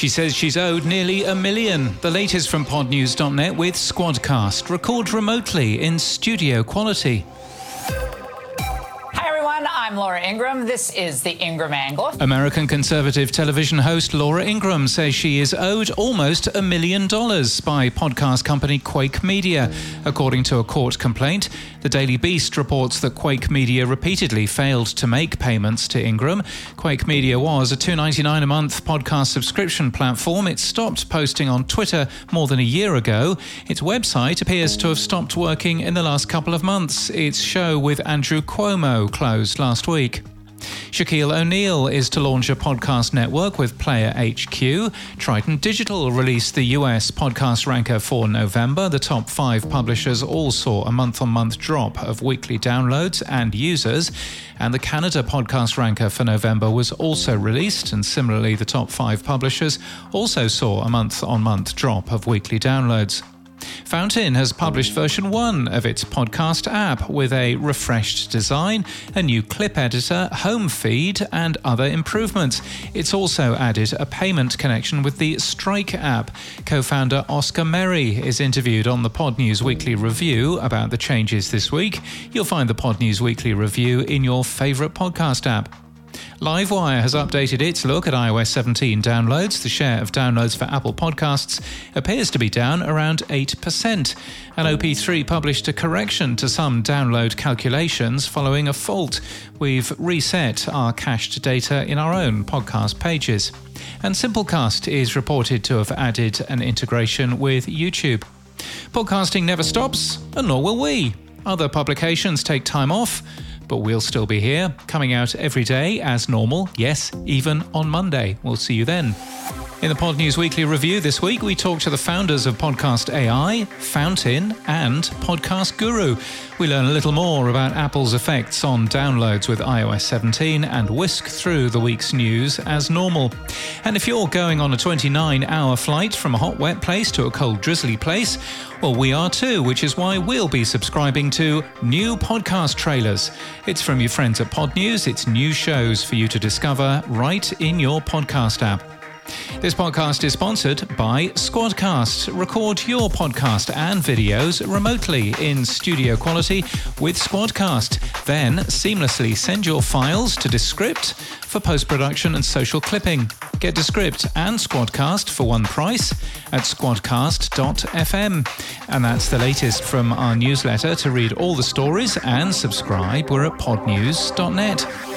She says she's owed nearly a million. The latest from podnews.net with Squadcast. Record remotely in studio quality. I'm Laura Ingraham. This is the Ingraham Angle. American conservative television host Laura Ingraham says she is owed almost a million dollars by podcast company Quake Media. According to a court complaint, the Daily Beast reports that Quake Media repeatedly failed to make payments to Ingraham. Quake Media was a $2.99 a month podcast subscription platform. It stopped posting on Twitter more than a year ago. Its website appears to have stopped working in the last couple of months. Its show with Andrew Cuomo closed last last week. Shaquille O'Neal is to launch a podcast network with Player HQ. Triton Digital released the US podcast ranker for November. The top five publishers all saw a month on month drop of weekly downloads and users. And the Canada podcast ranker for November was also released, and similarly, the top five publishers also saw a month on month drop of weekly downloads. Fountain has published version 1 of its podcast app with a refreshed design, a new clip editor, home feed, and other improvements. It's also added a payment connection with the Strike app. Co founder Oscar Merry is interviewed on the Pod News Weekly Review about the changes this week. You'll find the Pod News Weekly Review in your favourite podcast app. Livewire has updated its look at iOS 17 downloads. The share of downloads for Apple Podcasts appears to be down around 8%. And OP3 published a correction to some download calculations following a fault. We've reset our cached data in our own podcast pages. And Simplecast is reported to have added an integration with YouTube. Podcasting never stops, and nor will we. Other publications take time off but we'll still be here, coming out every day as normal. Yes, even on Monday. We'll see you then. In the Pod News Weekly Review this week, we talk to the founders of Podcast AI, Fountain, and Podcast Guru. We learn a little more about Apple's effects on downloads with iOS 17 and whisk through the week's news as normal. And if you're going on a 29 hour flight from a hot, wet place to a cold, drizzly place, well, we are too, which is why we'll be subscribing to new podcast trailers. It's from your friends at Pod News, it's new shows for you to discover right in your podcast app. This podcast is sponsored by Squadcast. Record your podcast and videos remotely in studio quality with Squadcast. Then seamlessly send your files to Descript for post production and social clipping. Get Descript and Squadcast for one price at squadcast.fm. And that's the latest from our newsletter. To read all the stories and subscribe, we're at podnews.net.